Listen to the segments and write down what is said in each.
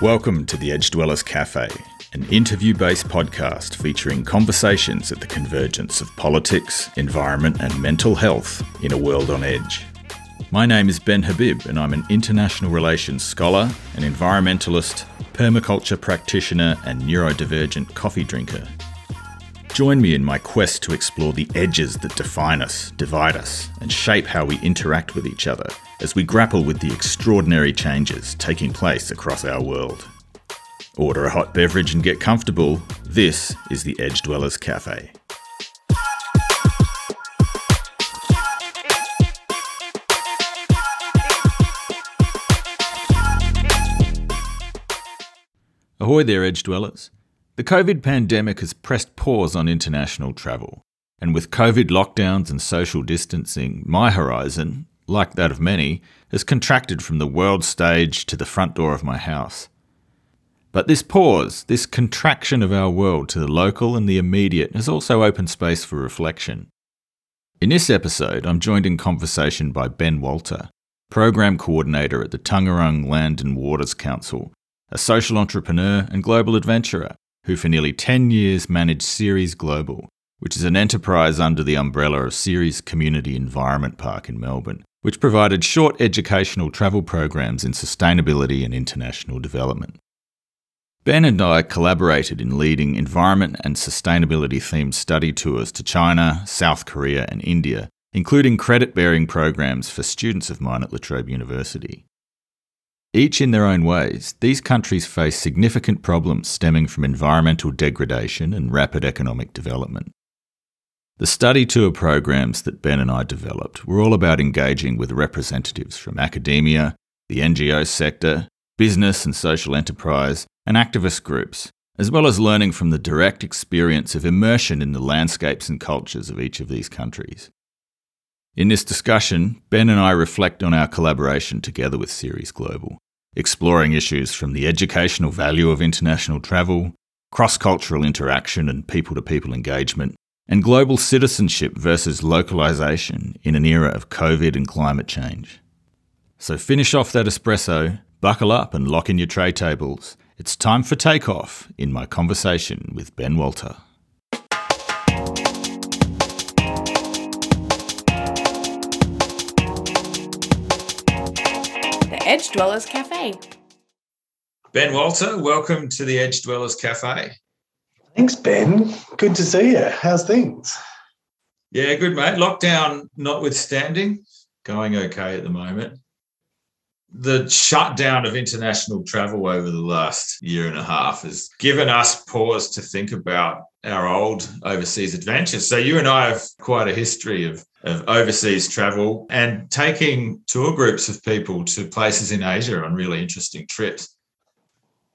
Welcome to the Edge Dwellers Cafe, an interview based podcast featuring conversations at the convergence of politics, environment, and mental health in a world on edge. My name is Ben Habib, and I'm an international relations scholar, an environmentalist, permaculture practitioner, and neurodivergent coffee drinker. Join me in my quest to explore the edges that define us, divide us, and shape how we interact with each other as we grapple with the extraordinary changes taking place across our world. Order a hot beverage and get comfortable. This is the Edge Dwellers Cafe. Ahoy there, Edge Dwellers. The COVID pandemic has pressed pause on international travel, and with COVID lockdowns and social distancing, my horizon, like that of many, has contracted from the world stage to the front door of my house. But this pause, this contraction of our world to the local and the immediate, has also opened space for reflection. In this episode, I'm joined in conversation by Ben Walter, Program Coordinator at the Taungurung Land and Waters Council, a social entrepreneur and global adventurer who for nearly 10 years managed Ceres Global, which is an enterprise under the umbrella of Ceres Community Environment Park in Melbourne, which provided short educational travel programs in sustainability and international development. Ben and I collaborated in leading environment and sustainability themed study tours to China, South Korea, and India, including credit bearing programs for students of mine at La Trobe University. Each in their own ways, these countries face significant problems stemming from environmental degradation and rapid economic development. The study tour programs that Ben and I developed were all about engaging with representatives from academia, the NGO sector, business and social enterprise, and activist groups, as well as learning from the direct experience of immersion in the landscapes and cultures of each of these countries. In this discussion, Ben and I reflect on our collaboration together with Ceres Global, exploring issues from the educational value of international travel, cross cultural interaction and people to people engagement, and global citizenship versus localisation in an era of COVID and climate change. So finish off that espresso, buckle up, and lock in your tray tables. It's time for takeoff in my conversation with Ben Walter. The Edge Dwellers Cafe. Ben Walter, welcome to the Edge Dwellers Cafe. Thanks, Ben. Good to see you. How's things? Yeah, good, mate. Lockdown notwithstanding, going okay at the moment. The shutdown of international travel over the last year and a half has given us pause to think about our old overseas adventures. So, you and I have quite a history of of overseas travel and taking tour groups of people to places in Asia on really interesting trips.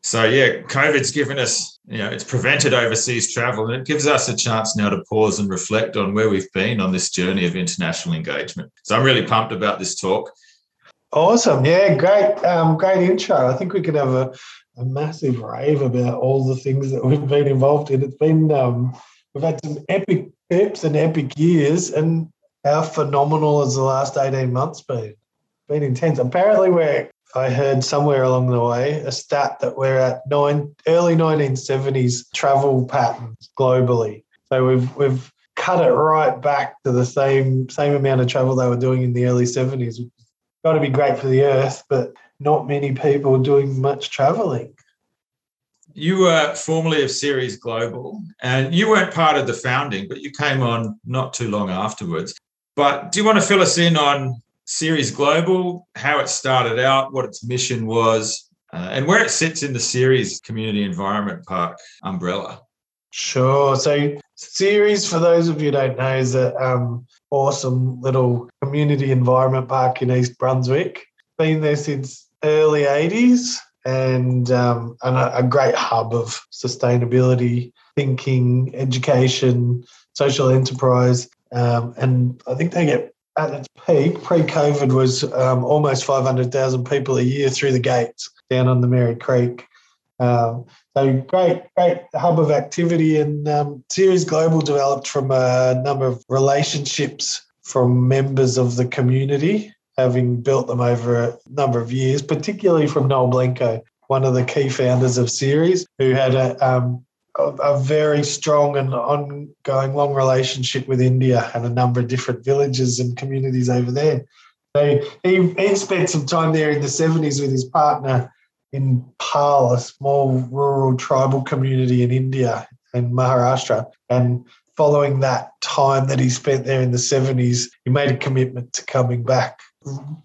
So yeah, COVID's given us, you know, it's prevented overseas travel and it gives us a chance now to pause and reflect on where we've been on this journey of international engagement. So I'm really pumped about this talk. Awesome. Yeah, great, um, great intro. I think we could have a, a massive rave about all the things that we've been involved in. It's been um, we've had some epic trips and epic years, and how phenomenal has the last 18 months been? Been intense. Apparently, we're I heard somewhere along the way a stat that we're at nine early 1970s travel patterns globally. So we've we've cut it right back to the same same amount of travel they were doing in the early 70s. Got to be great for the earth, but not many people doing much traveling. You were formerly of Ceres Global, and you weren't part of the founding, but you came on not too long afterwards. But do you want to fill us in on Ceres Global, how it started out, what its mission was, uh, and where it sits in the Ceres Community Environment Park umbrella? Sure. So, Ceres, for those of you don't know, is an um, awesome little community environment park in East Brunswick. Been there since early 80s and, um, and a, a great hub of sustainability thinking, education, social enterprise. Um, and I think they get at its peak, pre-COVID, was um, almost 500,000 people a year through the gates down on the Merri Creek. Um, so great, great hub of activity. And um, Ceres Global developed from a number of relationships from members of the community, having built them over a number of years, particularly from Noel Blanco, one of the key founders of Ceres, who had a, um, a, a very strong and ongoing long relationship with India and a number of different villages and communities over there. So he, he spent some time there in the 70s with his partner in Pal, a small rural tribal community in India in Maharashtra. And following that time that he spent there in the 70s, he made a commitment to coming back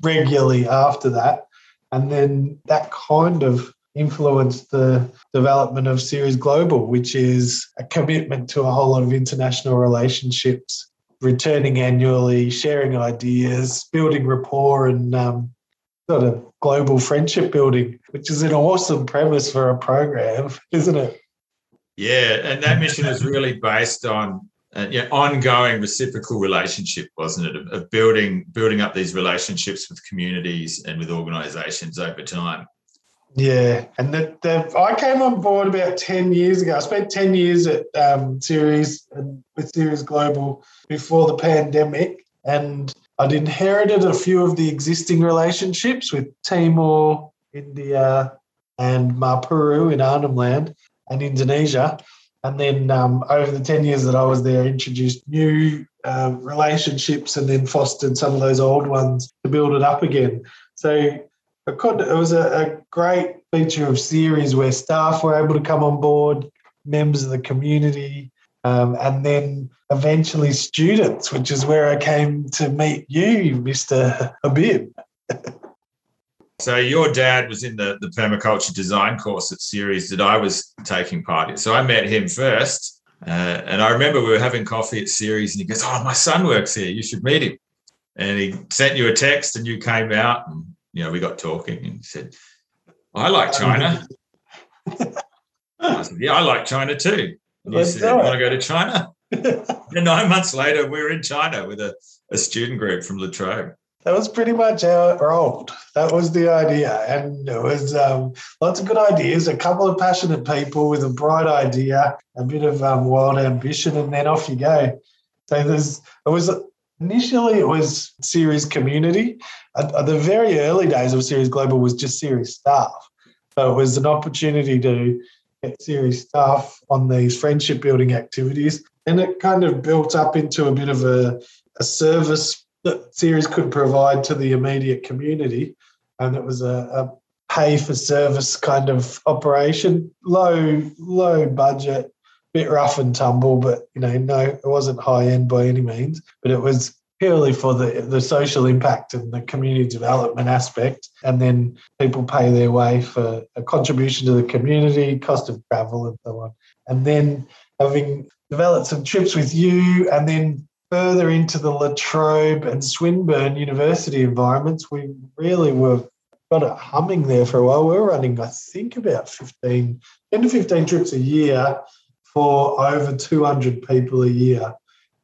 regularly after that. And then that kind of influenced the development of Ceres Global, which is a commitment to a whole lot of international relationships, returning annually, sharing ideas, building rapport, and um, sort of global friendship building, which is an awesome premise for a program, isn't it? Yeah, and that mission is really based on uh, yeah, ongoing reciprocal relationship, wasn't it? Of, of, building building up these relationships with communities and with organisations over time. Yeah, and that I came on board about ten years ago. I spent ten years at um, Ceres and with Ceres Global before the pandemic, and I'd inherited a few of the existing relationships with Timor, India, and Mapuru in Arnhem Land and Indonesia. And then um, over the 10 years that I was there, introduced new uh, relationships and then fostered some of those old ones to build it up again. So it was a, a great feature of Ceres where staff were able to come on board, members of the community, um, and then eventually students, which is where I came to meet you, Mr. Habib. So your dad was in the, the permaculture design course at Ceres that I was taking part in. So I met him first. Uh, and I remember we were having coffee at Ceres and he goes, Oh, my son works here. You should meet him. And he sent you a text and you came out and, you know, we got talking and he said, I like China. I said, Yeah, I like China too. And you said, Want to go to China? and nine months later, we are in China with a, a student group from La Trobe that was pretty much how it rolled. That was the idea. And it was um, lots of good ideas, a couple of passionate people with a bright idea, a bit of um, wild ambition, and then off you go. So there's, it was initially it was Ceres community. At, at the very early days of Ceres Global was just Ceres staff. So it was an opportunity to get Ceres staff on these friendship building activities. And it kind of built up into a bit of a, a service that Ceres could provide to the immediate community. And it was a, a pay for service kind of operation, low, low budget, bit rough and tumble, but you know, no, it wasn't high end by any means, but it was purely for the, the social impact and the community development aspect. And then people pay their way for a contribution to the community, cost of travel, and so on. And then having developed some trips with you and then further into the La Trobe and Swinburne University environments, we really were got it humming there for a while. We were running, I think, about 15, 10 to 15 trips a year for over 200 people a year.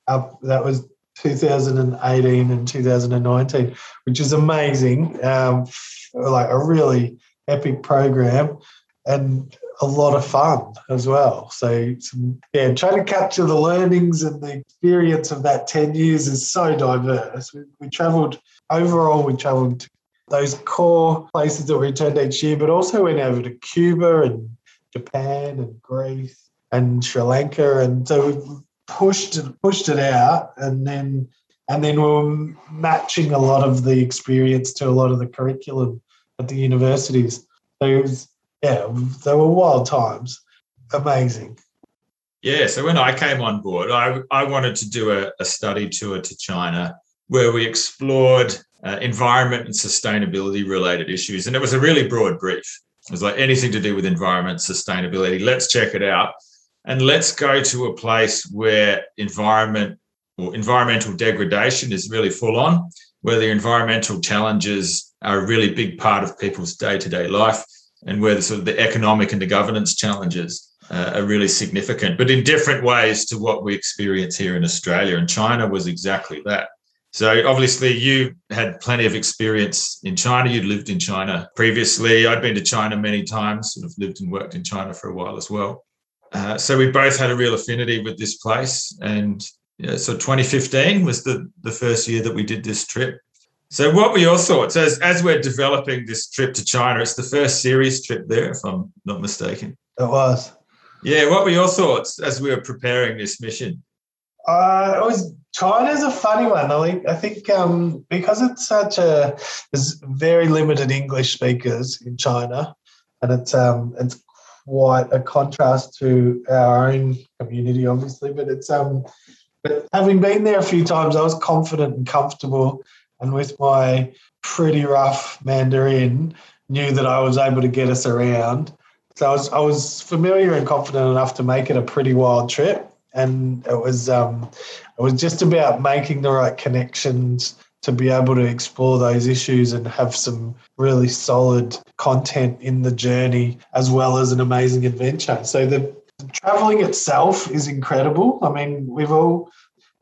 That was 2018 and 2019, which is amazing. Um, like a really epic program. And a lot of fun as well. So, some, yeah, trying to capture the learnings and the experience of that 10 years is so diverse. We, we traveled, overall, we traveled to those core places that we returned each year, but also went over to Cuba and Japan and Greece and Sri Lanka. And so we pushed it, pushed it out and then and then we were matching a lot of the experience to a lot of the curriculum at the universities. So it was yeah, they were wild times. Amazing. Yeah, so when I came on board, I, I wanted to do a, a study tour to China where we explored uh, environment and sustainability related issues. And it was a really broad brief. It was like anything to do with environment, sustainability. Let's check it out. And let's go to a place where environment or environmental degradation is really full on, where the environmental challenges are a really big part of people's day to day life and where the sort of the economic and the governance challenges uh, are really significant, but in different ways to what we experience here in Australia. And China was exactly that. So obviously, you had plenty of experience in China. You'd lived in China previously. I'd been to China many times, sort of lived and worked in China for a while as well. Uh, so we both had a real affinity with this place. And so 2015 was the, the first year that we did this trip. So, what were your thoughts as as we're developing this trip to China? It's the first Ceres trip there, if I'm not mistaken. It was. Yeah, what were your thoughts as we were preparing this mission? Uh, it was China's a funny one. I think I think um, because it's such a there's very limited English speakers in China, and it's um it's quite a contrast to our own community, obviously. But it's um, but having been there a few times, I was confident and comfortable, and with my pretty rough Mandarin, knew that I was able to get us around. So I was I was familiar and confident enough to make it a pretty wild trip and it was um, it was just about making the right connections to be able to explore those issues and have some really solid content in the journey as well as an amazing adventure. So the, traveling itself is incredible. I mean, we've all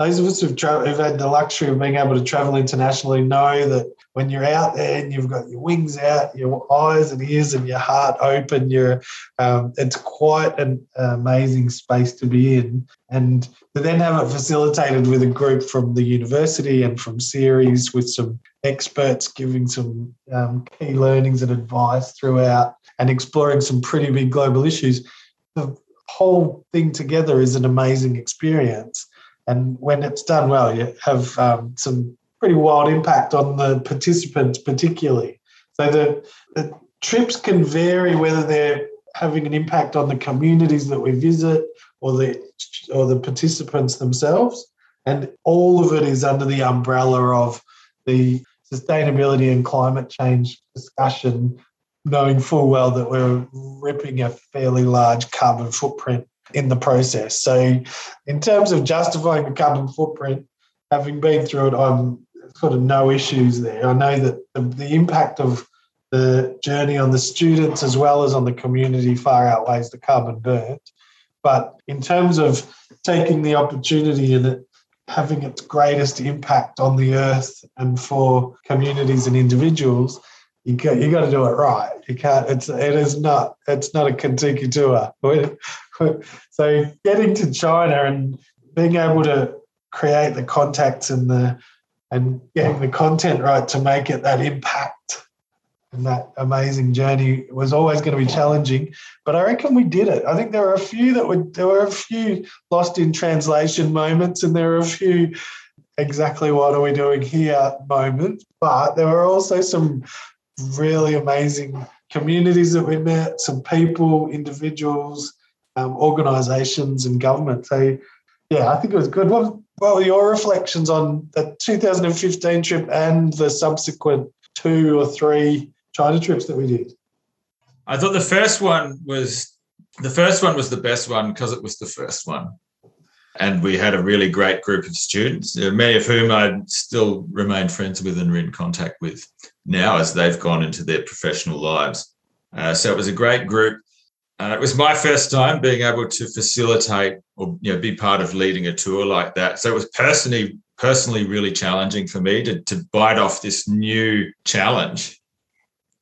those of us who've, tra- who've had the luxury of being able to travel internationally know that when you're out there and you've got your wings out, your eyes and ears and your heart open, you're um, it's quite an amazing space to be in. And to then have it facilitated with a group from the university and from Ceres with some experts giving some um, key learnings and advice throughout and exploring some pretty big global issues. The whole thing together is an amazing experience. And when it's done well, you have um, some pretty wild impact on the participants, particularly. So the, the trips can vary whether they're having an impact on the communities that we visit or the or the participants themselves. And all of it is under the umbrella of the sustainability and climate change discussion, knowing full well that we're ripping a fairly large carbon footprint in the process. So, in terms of justifying the carbon footprint, having been through it, I'm sort of no issues there. I know that the, the impact of the journey on the students as well as on the community far outweighs the carbon burnt. But in terms of taking the opportunity and it having its greatest impact on the earth and for communities and individuals, you got you got to do it right. You can't. It's it is not. It's not a Kentucky tour. so getting to China and being able to create the contacts and the and getting the content right to make it that impact and that amazing journey was always going to be challenging. But I reckon we did it. I think there were a few that would there were a few lost in translation moments, and there were a few exactly what are we doing here moments. But there were also some really amazing communities that we met, some people, individuals, um, organisations, and government. So yeah, I think it was good. What, what were your reflections on the 2015 trip and the subsequent two or three China trips that we did? I thought the first one was the first one was the best one because it was the first one. And we had a really great group of students, uh, many of whom I still remain friends with and are in contact with now as they've gone into their professional lives. Uh, so it was a great group. Uh, it was my first time being able to facilitate or you know be part of leading a tour like that. So it was personally personally really challenging for me to, to bite off this new challenge.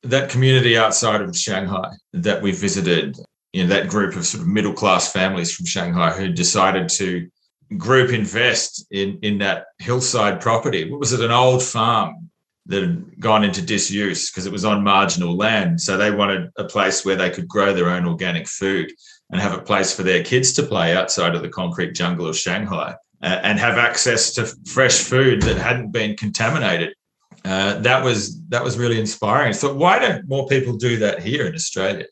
That community outside of Shanghai that we visited, you know, that group of sort of middle class families from Shanghai who decided to group invest in in that hillside property. What was it? An old farm that had gone into disuse because it was on marginal land. So they wanted a place where they could grow their own organic food and have a place for their kids to play outside of the concrete jungle of Shanghai uh, and have access to fresh food that hadn't been contaminated. Uh, that was that was really inspiring. So why don't more people do that here in Australia?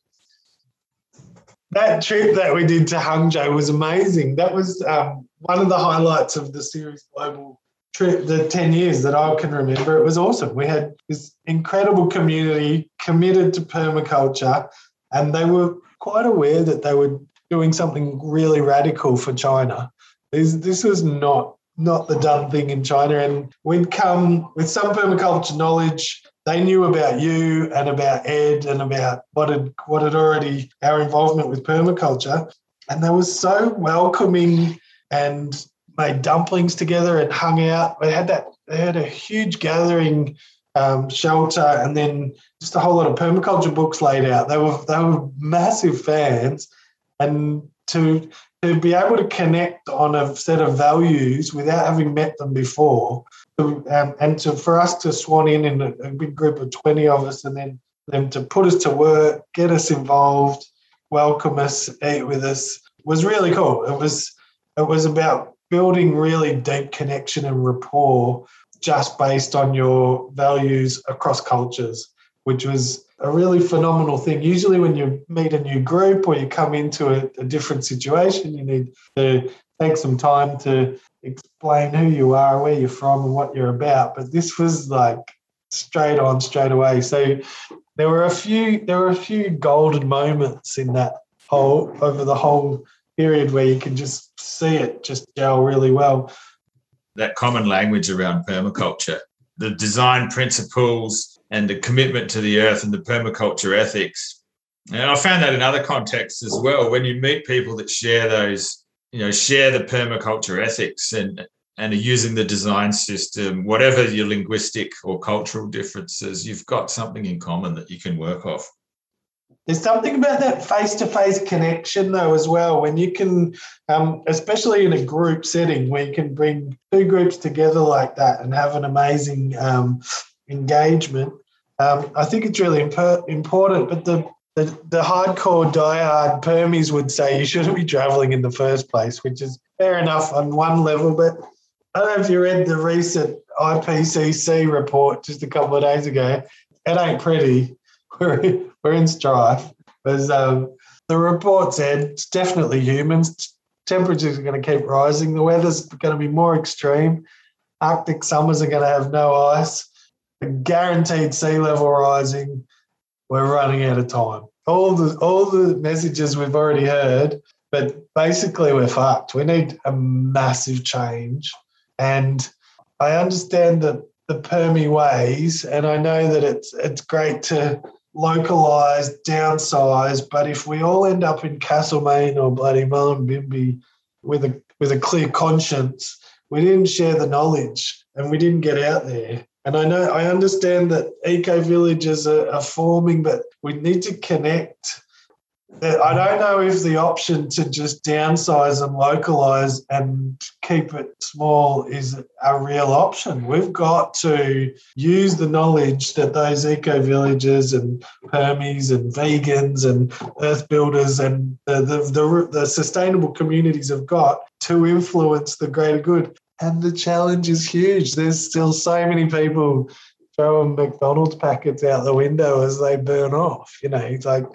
That trip that we did to Hangzhou was amazing. That was um, one of the highlights of the Ceres Global trip, the 10 years that I can remember, it was awesome. We had this incredible community committed to permaculture, and they were quite aware that they were doing something really radical for China. This, this was not not the done thing in China. And we'd come with some permaculture knowledge. They knew about you and about Ed and about what had what had already our involvement with permaculture. And they were so welcoming and made dumplings together and hung out. They had that. They had a huge gathering um, shelter, and then just a whole lot of permaculture books laid out. They were they were massive fans, and to to be able to connect on a set of values without having met them before, um, and to for us to swan in in a, a big group of twenty of us, and then them to put us to work, get us involved, welcome us, eat with us, was really cool. It was it was about building really deep connection and rapport just based on your values across cultures, which was a really phenomenal thing. Usually, when you meet a new group or you come into a, a different situation, you need to take some time to explain who you are, where you're from, and what you're about. But this was like straight on, straight away. So there were a few there were a few golden moments in that whole over the whole period where you can just see it just gel really well. That common language around permaculture, the design principles and the commitment to the earth and the permaculture ethics. And I found that in other contexts as well. When you meet people that share those, you know, share the permaculture ethics and and using the design system, whatever your linguistic or cultural differences, you've got something in common that you can work off. There's something about that face-to-face connection, though, as well. When you can, um, especially in a group setting, where you can bring two groups together like that and have an amazing um, engagement. Um, I think it's really imp- important. But the, the the hardcore diehard permies would say you shouldn't be traveling in the first place, which is fair enough on one level. But I don't know if you read the recent IPCC report just a couple of days ago. It ain't pretty. We're, we're in strife. Um, the report said it's definitely humans. Temperatures are going to keep rising. The weather's going to be more extreme. Arctic summers are going to have no ice. A Guaranteed sea level rising. We're running out of time. All the all the messages we've already heard, but basically we're fucked. We need a massive change and I understand that the Permi ways, and I know that it's it's great to localize, downsize, but if we all end up in Castlemaine or bloody Mullumbimby with a with a clear conscience, we didn't share the knowledge and we didn't get out there. And I know I understand that eco villages are, are forming, but we need to connect uh, I don't know if the option to just downsize and localize and keep it small is a real option. We've got to use the knowledge that those eco villages and permies and vegans and earth builders and the, the, the, the sustainable communities have got to influence the greater good. And the challenge is huge. There's still so many people throwing McDonald's packets out the window as they burn off. You know, it's like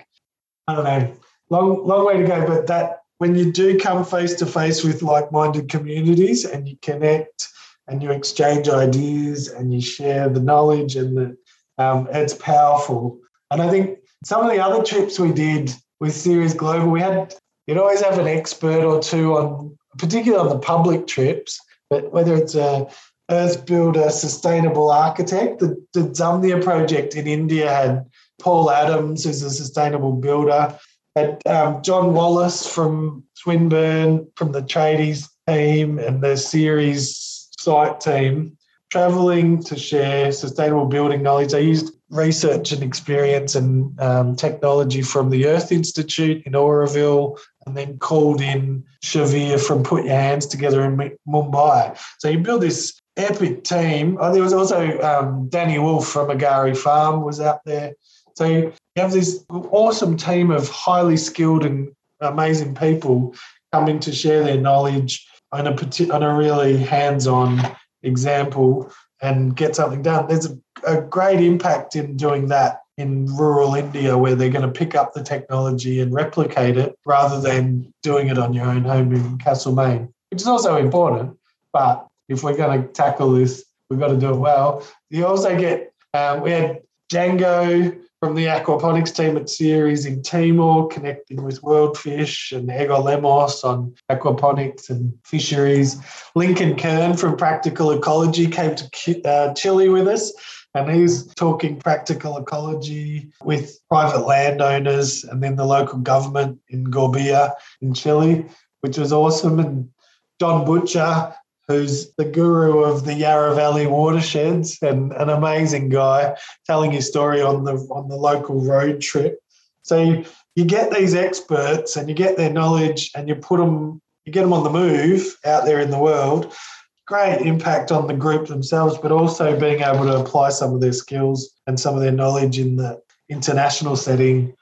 I don't know, long long way to go. But that when you do come face to face with like-minded communities and you connect and you exchange ideas and you share the knowledge and the um, it's powerful. And I think some of the other trips we did with Ceres Global, we had you'd always have an expert or two on, particularly on the public trips, but whether it's a earth builder, sustainable architect, the, the Zamnia project in India had Paul Adams, who's a sustainable builder, had um, John Wallace from Swinburne, from the tradies team and the Ceres site team, traveling to share sustainable building knowledge. They used research and experience and um, technology from the Earth Institute in Auroville and then called in Shavir from Put Your Hands Together in Mumbai. So you build this epic team. Oh, there was also um, Danny Wolf from Agari Farm was out there. So you have this awesome team of highly skilled and amazing people coming to share their knowledge on a on a really hands-on example and get something done. There's a, a great impact in doing that in rural India where they're going to pick up the technology and replicate it rather than doing it on your own home in Castlemaine, which is also important. But if we're going to tackle this, we've got to do it well. You also get, um, we had Django from the aquaponics team at Ceres in Timor, connecting with WorldFish and Egor Lemos on aquaponics and fisheries. Lincoln Kern from Practical Ecology came to uh, Chile with us, and he's talking practical ecology with private landowners and then the local government in Gorbia in Chile, which was awesome. And John Butcher who's the guru of the Yarra Valley watersheds and an amazing guy telling his story on the on the local road trip. So you get these experts and you get their knowledge and you put them, you get them on the move out there in the world. Great impact on the group themselves, but also being able to apply some of their skills and some of their knowledge in the international setting.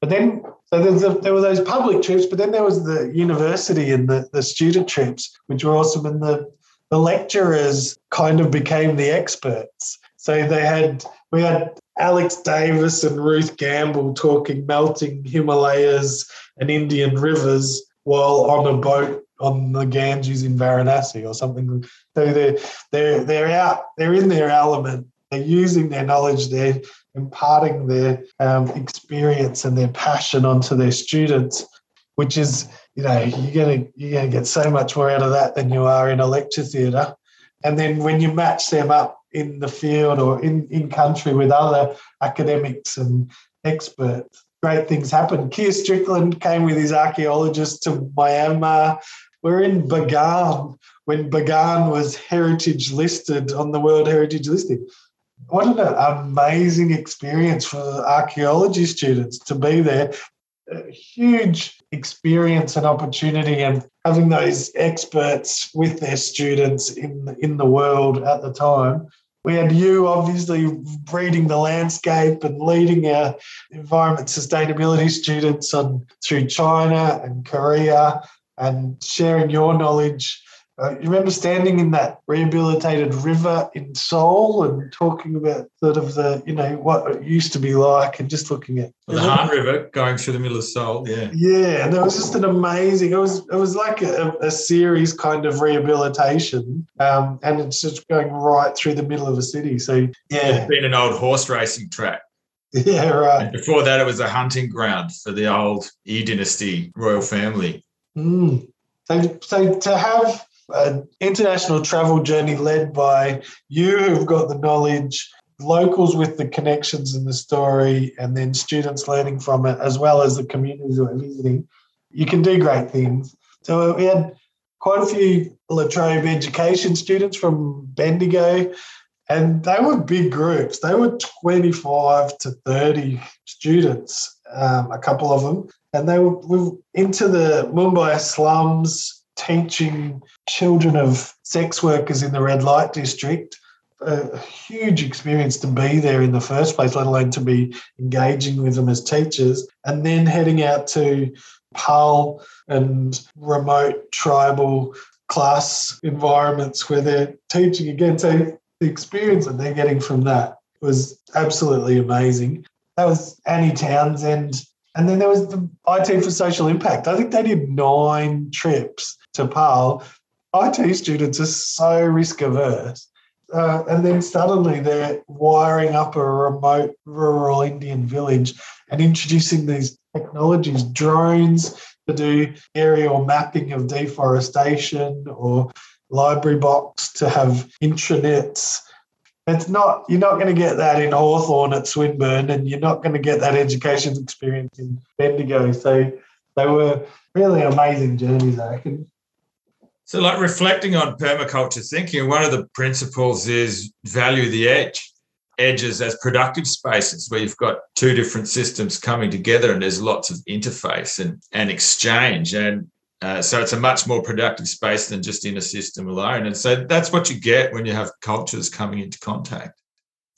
But then, so there, there were those public trips, but then there was the university and the, the student trips, which were awesome. And the, the lecturers kind of became the experts. So they had, we had Alex Davis and Ruth Gamble talking melting Himalayas and Indian rivers while on a boat on the Ganges in Varanasi or something. So they're they're they're out, they're in their element. They're using their knowledge, they're imparting their um, experience and their passion onto their students, which is, you know, you're gonna you're gonna get so much more out of that than you are in a lecture theatre. And then when you match them up in the field or in, in country with other academics and experts, great things happen. Keir Strickland came with his archaeologists to Myanmar. We're in Bagan when Bagan was heritage listed on the World Heritage Listing. What an amazing experience for archaeology students to be there. A huge experience and opportunity, and having those experts with their students in in the world at the time we had you obviously reading the landscape and leading our environment sustainability students on through China and Korea and sharing your knowledge uh, you remember standing in that rehabilitated river in Seoul and talking about sort of the, you know, what it used to be like and just looking at well, the Han River going through the middle of Seoul. Yeah. Yeah. And it was just an amazing, it was it was like a, a Ceres kind of rehabilitation. Um, and it's just going right through the middle of a city. So yeah. It's been an old horse racing track. Yeah, right. And before that, it was a hunting ground for the old E dynasty royal family. Mm. So, so to have an international travel journey led by you who've got the knowledge, locals with the connections and the story, and then students learning from it, as well as the communities who are visiting. You can do great things. So we had quite a few La Trobe education students from Bendigo, and they were big groups. They were 25 to 30 students, um, a couple of them. And they were, were into the Mumbai slums, teaching children of sex workers in the red light district. A huge experience to be there in the first place, let alone to be engaging with them as teachers, and then heading out to PAL and remote tribal class environments where they're teaching again. So the experience that they're getting from that was absolutely amazing. That was Annie Townsend. And then there was the IT for Social Impact. I think they did nine trips to PAL, IT students are so risk averse. Uh, and then suddenly they're wiring up a remote rural Indian village and introducing these technologies, drones to do aerial mapping of deforestation or library box to have intranets. It's not you're not going to get that in Hawthorn at Swinburne, and you're not going to get that education experience in Bendigo. So they were really amazing journeys, I reckon. So, like reflecting on permaculture thinking, one of the principles is value the edge. Edges as productive spaces where you've got two different systems coming together and there's lots of interface and, and exchange. And uh, so it's a much more productive space than just in a system alone. And so that's what you get when you have cultures coming into contact.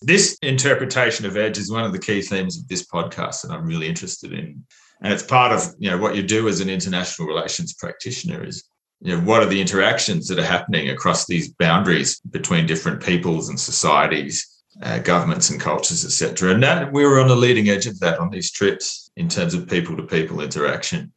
This interpretation of edge is one of the key themes of this podcast that I'm really interested in. And it's part of you know what you do as an international relations practitioner is you know, what are the interactions that are happening across these boundaries between different peoples and societies, uh, governments and cultures, etc. And that we were on the leading edge of that on these trips in terms of people to people interaction.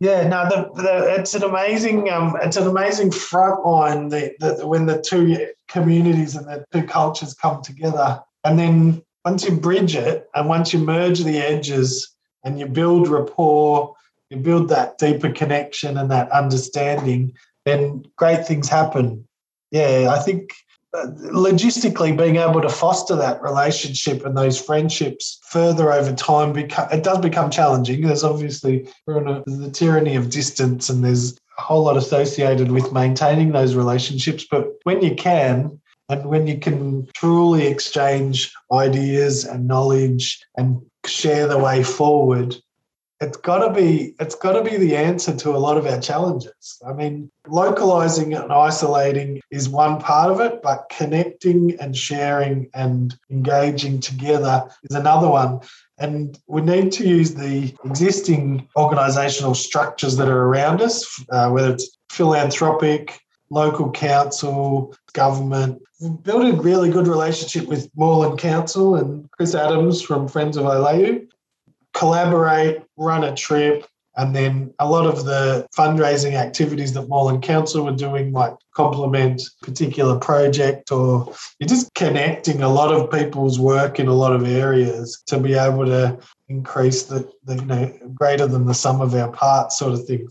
Yeah, no, the, the, it's an amazing, um, it's an amazing front line that, that when the two communities and the two cultures come together, and then once you bridge it and once you merge the edges and you build rapport you build that deeper connection and that understanding, then great things happen. Yeah, I think logistically being able to foster that relationship and those friendships further over time become it does become challenging. There's obviously a, the tyranny of distance and there's a whole lot associated with maintaining those relationships but when you can and when you can truly exchange ideas and knowledge and share the way forward it's got to be it's got to be the answer to a lot of our challenges. I mean, localizing and isolating is one part of it, but connecting and sharing and engaging together is another one. And we need to use the existing organisational structures that are around us, uh, whether it's philanthropic, local council, government. Build a really good relationship with Moreland Council and Chris Adams from Friends of Olau collaborate, run a trip, and then a lot of the fundraising activities that Moreland Council were doing might complement particular project or you're just connecting a lot of people's work in a lot of areas to be able to increase the, the you know greater than the sum of our parts sort of thing.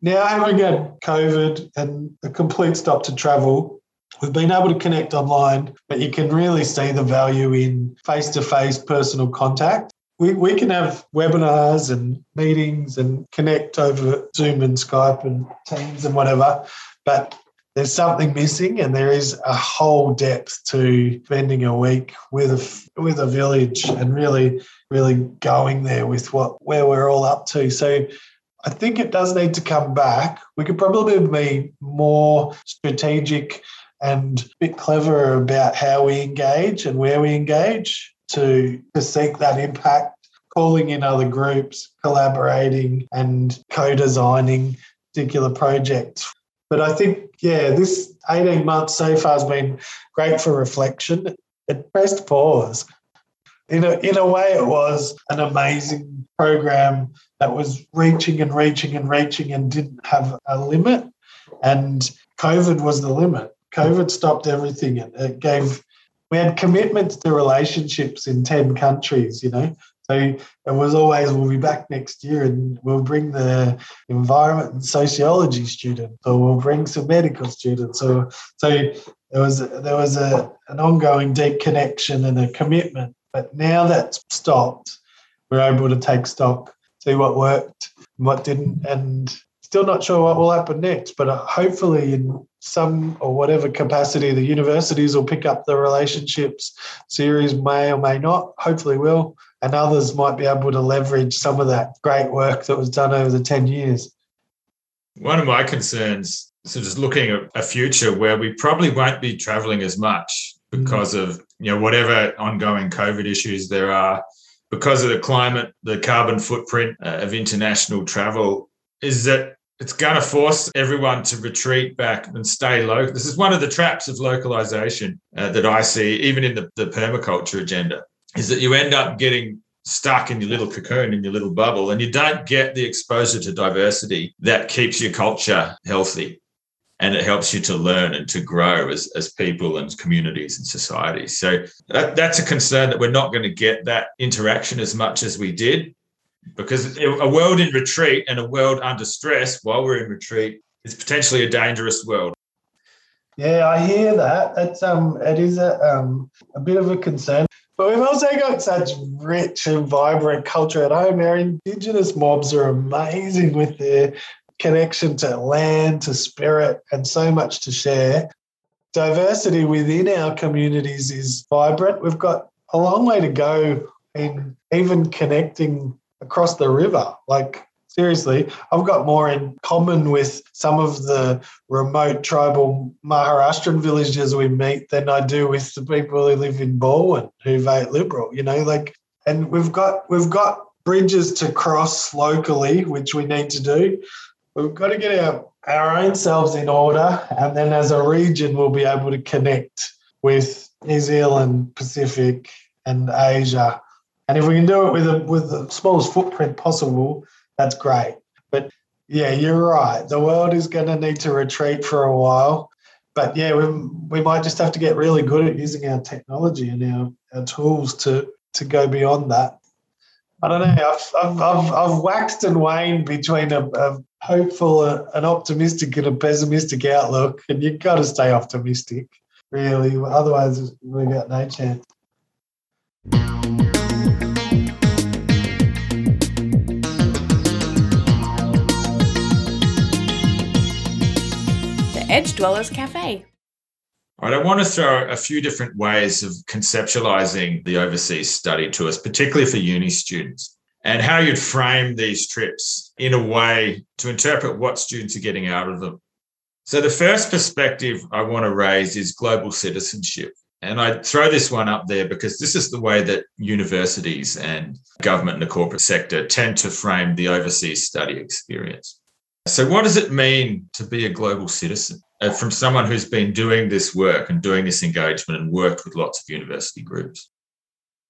Now having had COVID and a complete stop to travel, We've been able to connect online, but you can really see the value in face to face personal contact we, we can have webinars and meetings and connect over Zoom and Skype and Teams and whatever, but there's something missing and there is a whole depth to spending a week with a, with a village and really really going there with what where we're all up to so I think it does need to come back. We could probably be more strategic and a bit cleverer about how we engage and where we engage to, to seek that impact, calling in other groups, collaborating and co-designing particular projects. But I think, yeah, this 18 months so far has been great for reflection. It pressed pause. In a, in a way, it was an amazing program that was reaching and reaching and reaching and didn't have a limit. And COVID was the limit. COVID stopped everything. It gave we had commitments to relationships in 10 countries, you know. So it was always, we'll be back next year and we'll bring the environment and sociology students, or we'll bring some medical students. Or so there was there was a an ongoing deep connection and a commitment. But now that's stopped, we're able to take stock, see what worked, what didn't, and still not sure what will happen next. But hopefully, in some or whatever capacity the universities will pick up the relationships Ceres may or may not hopefully will and others might be able to leverage some of that great work that was done over the 10 years one of my concerns so just looking at a future where we probably won't be traveling as much because of you know whatever ongoing covid issues there are because of the climate the carbon footprint uh, of international travel is that it's going to force everyone to retreat back and stay local. This is one of the traps of localization uh, that I see, even in the, the permaculture agenda, is that you end up getting stuck in your little cocoon, in your little bubble, and you don't get the exposure to diversity that keeps your culture healthy. And it helps you to learn and to grow as, as people and communities and societies. So that, that's a concern that we're not going to get that interaction as much as we did because a world in retreat and a world under stress while we're in retreat is potentially a dangerous world. Yeah, I hear that. It's um, it is a um, a bit of a concern. But we've also got such rich and vibrant culture at home. Our Indigenous mobs are amazing with their connection to land, to spirit, and so much to share. Diversity within our communities is vibrant. We've got a long way to go in even connecting across the river. Like, seriously, I've got more in common with some of the remote tribal Maharashtrian villages we meet than I do with the people who live in Balwyn who vote Liberal, you know, like, and we've got, we've got bridges to cross locally, which we need to do. We've got to get our, our own selves in order. And then as a region, we'll be able to connect with New Zealand, Pacific, and Asia and if we can do it with a, with the smallest footprint possible, that's great. But yeah, you're right. The world is going to need to retreat for a while. But yeah, we, we might just have to get really good at using our technology and our, our tools to, to go beyond that. I don't know. I've, I've, I've, I've waxed and waned between a, a hopeful, an optimistic, and a pessimistic outlook. And you've got to stay optimistic, really. Otherwise, we've got no chance. Edge Dwellers Cafe. All right, I want to throw a few different ways of conceptualizing the overseas study to us, particularly for uni students. and how you'd frame these trips in a way to interpret what students are getting out of them. So, the first perspective I want to raise is global citizenship. And I throw this one up there because this is the way that universities and government and the corporate sector tend to frame the overseas study experience. So, what does it mean to be a global citizen? Uh, from someone who's been doing this work and doing this engagement and worked with lots of university groups?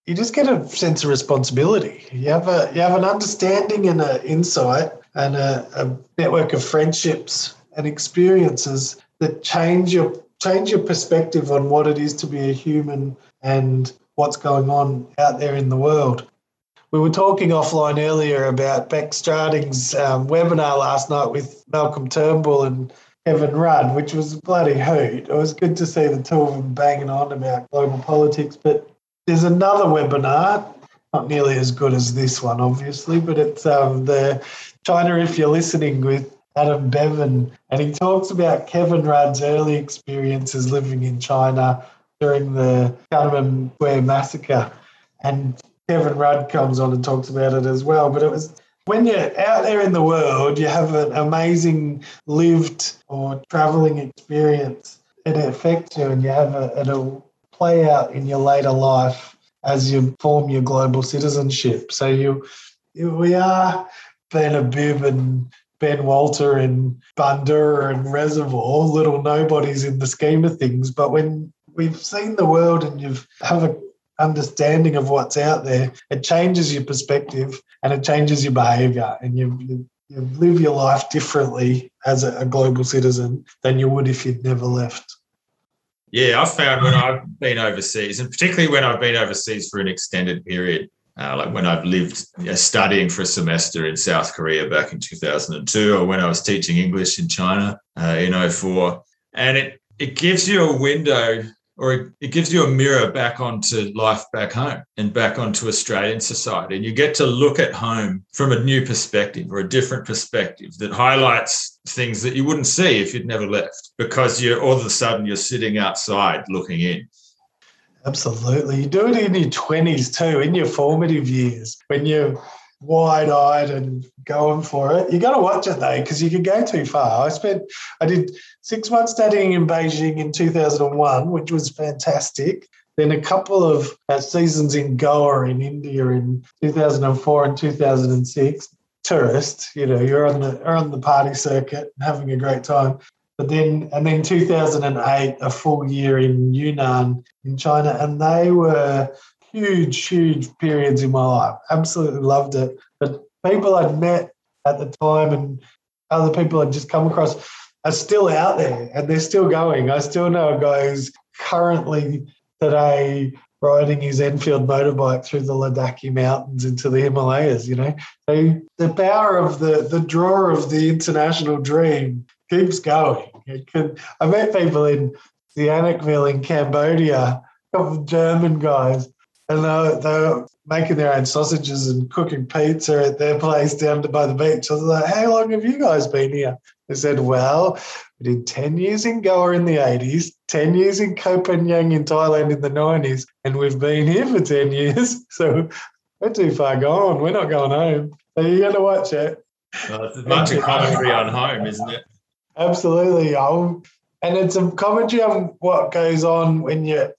You just get a sense of responsibility. You have a you have an understanding and an insight and a, a network of friendships and experiences that change your change your perspective on what it is to be a human and what's going on out there in the world. We were talking offline earlier about Bec Strating's um, webinar last night with Malcolm Turnbull and Kevin Rudd, which was a bloody hoot. It was good to see the two of them banging on about global politics. But there's another webinar, not nearly as good as this one, obviously, but it's um, the China If You're Listening with Adam Bevan. And he talks about Kevin Rudd's early experiences living in China during the Tiananmen Square massacre. And Kevin Rudd comes on and talks about it as well. But it was when you're out there in the world, you have an amazing lived or traveling experience. It affects you, and you have a, it'll play out in your later life as you form your global citizenship. So you, we are Ben Habib and Ben Walter and Bundoora and Reservoir, little nobodies in the scheme of things. But when we've seen the world and you've have a understanding of what's out there, it changes your perspective and it changes your behavior and you, you, you live your life differently as a, a global citizen than you would if you'd never left. Yeah, I've found when I've been overseas, and particularly when I've been overseas for an extended period, uh, like when I've lived know, studying for a semester in South Korea back in 2002, or when I was teaching English in China uh, in 04. And it, it gives you a window or it gives you a mirror back onto life back home and back onto Australian society. And you get to look at home from a new perspective or a different perspective that highlights things that you wouldn't see if you'd never left because you're all of a sudden you're sitting outside looking in. Absolutely. You do it in your 20s too, in your formative years when you're wide eyed and going for it. You got to watch it though, because you can go too far. I spent, I did six months studying in Beijing in 2001, which was fantastic. Then a couple of uh, seasons in Goa in India in 2004 and 2006. Tourist, you know, you're on the you're on the party circuit, having a great time. But then, and then 2008, a full year in Yunnan in China, and they were huge, huge periods in my life. Absolutely loved it. But people I'd met at the time and other people I'd just come across are still out there and they're still going. I still know a guy who's currently today riding his Enfield motorbike through the Ladakhi mountains into the Himalayas, you know. So the power of the the draw of the international dream keeps going. It could, I met people in Sihanoukville in Cambodia, a couple of German guys and they they were making their own sausages and cooking pizza at their place down by the beach. I was like, how long have you guys been here? They said, well, we did 10 years in Goa in the 80s, 10 years in Phangan in Thailand in the 90s, and we've been here for 10 years. So we're too far gone. We're not going home. So you're going to watch it. Well, it's a bunch of commentary on home, isn't it? Absolutely. Oh, and it's a commentary on what goes on when you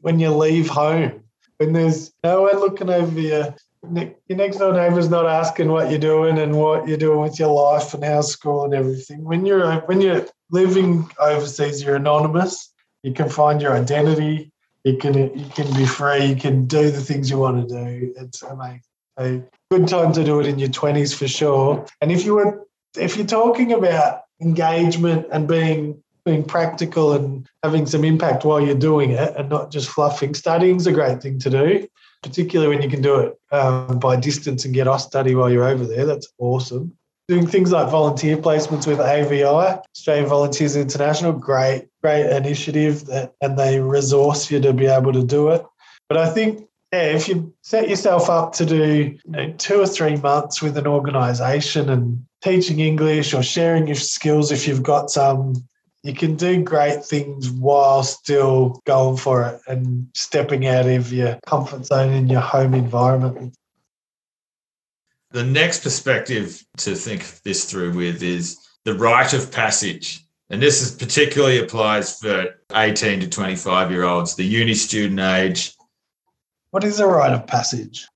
when you leave home when there's no one looking over you. Your next door neighbour's not asking what you're doing and what you're doing with your life and how's school and everything. When you're when you're living overseas, you're anonymous. You can find your identity. You can you can be free. You can do the things you want to do. It's amazing. A good time to do it in your twenties for sure. And if you were if you're talking about engagement and being being practical and having some impact while you're doing it and not just fluffing. Studying's a great thing to do, particularly when you can do it um, by distance and get off study while you're over there. That's awesome. Doing things like volunteer placements with AVI, Australian Volunteers International, great, great initiative that, and they resource you to be able to do it. But I think yeah, if you set yourself up to do you know, two or three months with an organisation and teaching English or sharing your skills if you've got some you can do great things while still going for it and stepping out of your comfort zone in your home environment. The next perspective to think this through with is the rite of passage. And this is particularly applies for 18 to 25 year olds, the uni student age. What is a rite of passage?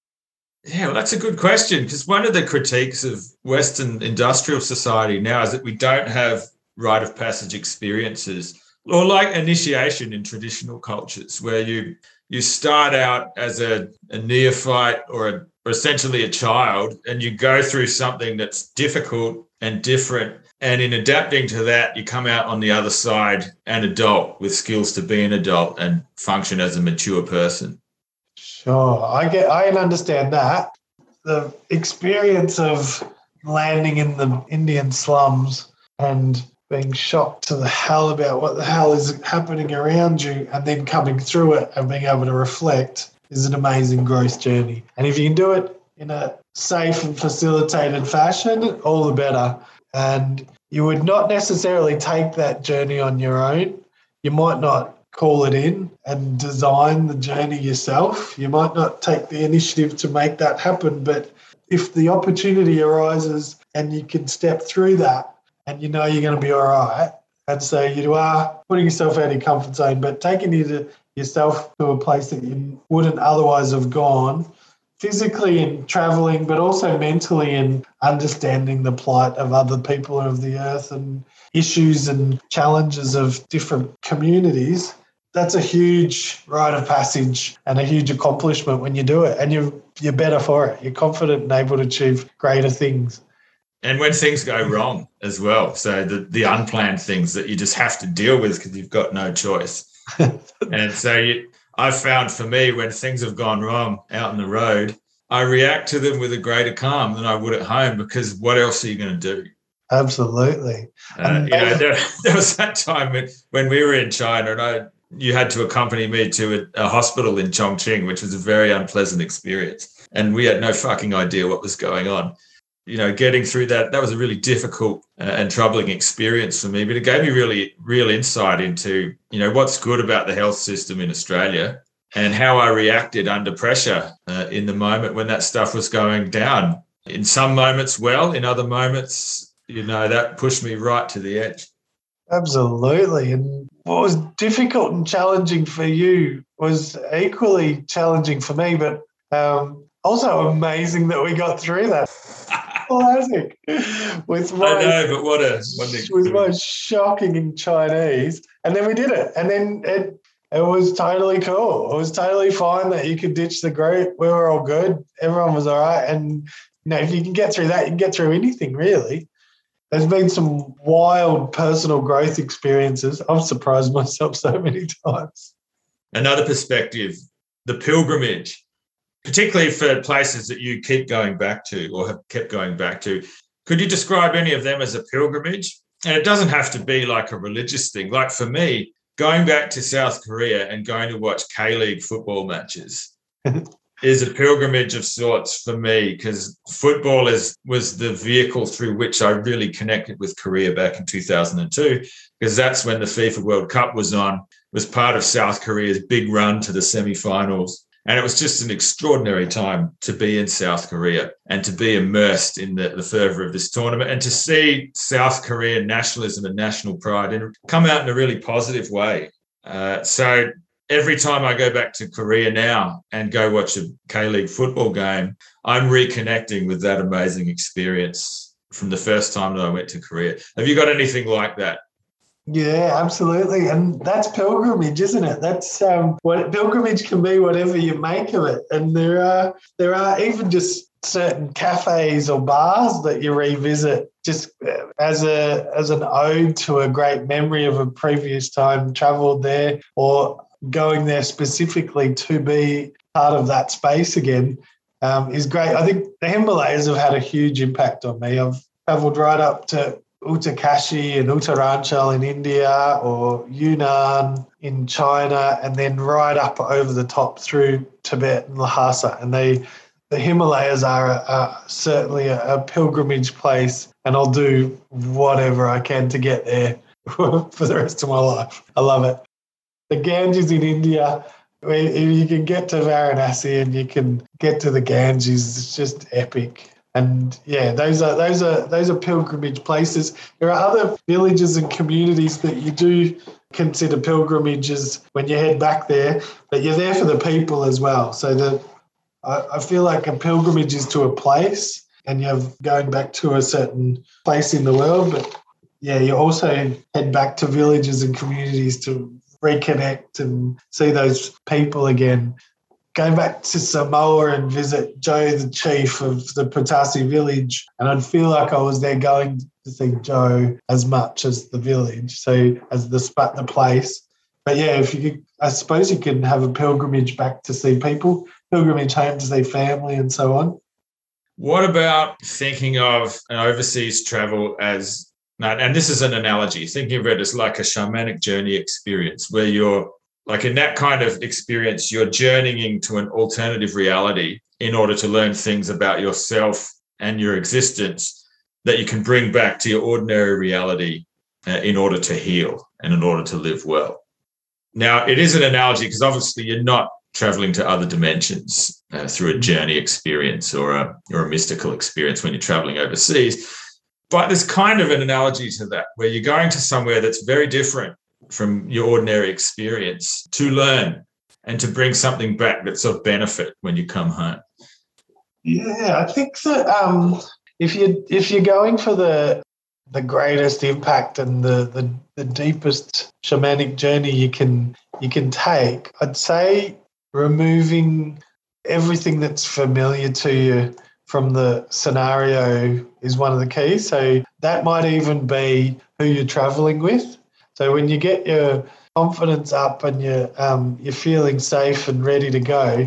Yeah, well, that's a good question because one of the critiques of Western industrial society now is that we don't have rite of passage experiences or like initiation in traditional cultures where you you start out as a, a neophyte or, a, or essentially a child and you go through something that's difficult and different. And in adapting to that you come out on the other side an adult with skills to be an adult and function as a mature person. Sure. I get i understand that. The experience of landing in the indian slums and being shocked to the hell about what the hell is happening around you and then coming through it and being able to reflect is an amazing growth journey. And if you can do it in a safe and facilitated fashion, all the better. And you would not necessarily take that journey on your own. You might not call it in and design the journey yourself. You might not take the initiative to make that happen. But if the opportunity arises and you can step through that, and you know you're going to be all right. And so you are putting yourself out of your comfort zone, but taking you to yourself to a place that you wouldn't otherwise have gone, physically in traveling, but also mentally in understanding the plight of other people of the earth and issues and challenges of different communities. That's a huge rite of passage and a huge accomplishment when you do it. And you're you're better for it. You're confident and able to achieve greater things and when things go wrong as well. So the, the unplanned things that you just have to deal with because you've got no choice. and so you, I've found for me when things have gone wrong out in the road, I react to them with a greater calm than I would at home because what else are you going to do? Absolutely. Uh, you know, there, there, was that time when, when we were in China and I, you had to accompany me to a, a hospital in Chongqing, which was a very unpleasant experience. And we had no fucking idea what was going on you know, getting through that, that was a really difficult uh, and troubling experience for me, but it gave me really real insight into, you know, what's good about the health system in Australia and how I reacted under pressure uh, in the moment when that stuff was going down. In some moments, well, in other moments, you know, that pushed me right to the edge. Absolutely. And what was difficult and challenging for you was equally challenging for me, but um, also amazing that we got through that classic. With my, I know, but what a what with my shocking in Chinese, and then we did it, and then it it was totally cool. It was totally fine that you could ditch the group. We were all good. Everyone was all right, and you know if you can get through that, you can get through anything really. There's been some wild personal growth experiences. I've surprised myself so many times. Another perspective, the pilgrimage particularly for places that you keep going back to or have kept going back to. Could you describe any of them as a pilgrimage? And it doesn't have to be like a religious thing. Like for me, going back to South Korea and going to watch K League football matches is a pilgrimage of sorts for me because football is was the vehicle through which I really connected with Korea back in 2002 because that's when the FIFA World Cup was on was part of South Korea's big run to the semi-finals and it was just an extraordinary time to be in South Korea and to be immersed in the, the fervor of this tournament and to see South Korean nationalism and national pride and come out in a really positive way. Uh, so every time I go back to Korea now and go watch a K League football game, I'm reconnecting with that amazing experience from the first time that I went to Korea. Have you got anything like that? Yeah, absolutely. And that's pilgrimage, isn't it? That's um, what pilgrimage can be whatever you make of it. And there are there are even just certain cafes or bars that you revisit just uh, as a as an ode to a great memory of a previous time traveled there or going there specifically to be part of that space again um, is great. I think the Himalayas have had a huge impact on me. I've traveled right up to Uttarkashi and Uttaranchal in India or Yunnan in China, and then right up over the top through Tibet and Lhasa. And they, the Himalayas are a, a, certainly a, a, pilgrimage place, and I'll do whatever I can to get there for the rest of my life. I love it. The Ganges in India, if you can get to Varanasi and you can get to the Ganges, it's just epic. And yeah, those are those are those are pilgrimage places. There are other villages and communities that you do consider pilgrimages when you head back there, but you're there for the people as well. So the I, I feel like a pilgrimage is to a place and you're going back to a certain place in the world, but yeah, you also head back to villages and communities to reconnect and see those people again. Go back to Samoa and visit Joe, the chief of the Protasi village, and I'd feel like I was there going to see Joe as much as the village, so as the spot, the place. But yeah, if you could, I suppose you can have a pilgrimage back to see people, pilgrimage home to see family, and so on. What about thinking of an overseas travel as and this is an analogy, thinking of it as like a shamanic journey experience where you're like in that kind of experience, you're journeying to an alternative reality in order to learn things about yourself and your existence that you can bring back to your ordinary reality uh, in order to heal and in order to live well. Now, it is an analogy because obviously you're not traveling to other dimensions uh, through a journey experience or a, or a mystical experience when you're traveling overseas but there's kind of an analogy to that, where you're going to somewhere that's very different from your ordinary experience to learn and to bring something back that's of benefit when you come home. Yeah, I think that um, if you if you're going for the the greatest impact and the, the the deepest shamanic journey you can you can take, I'd say removing everything that's familiar to you from the scenario is one of the keys. So that might even be who you're traveling with. So when you get your confidence up and you're um, you're feeling safe and ready to go,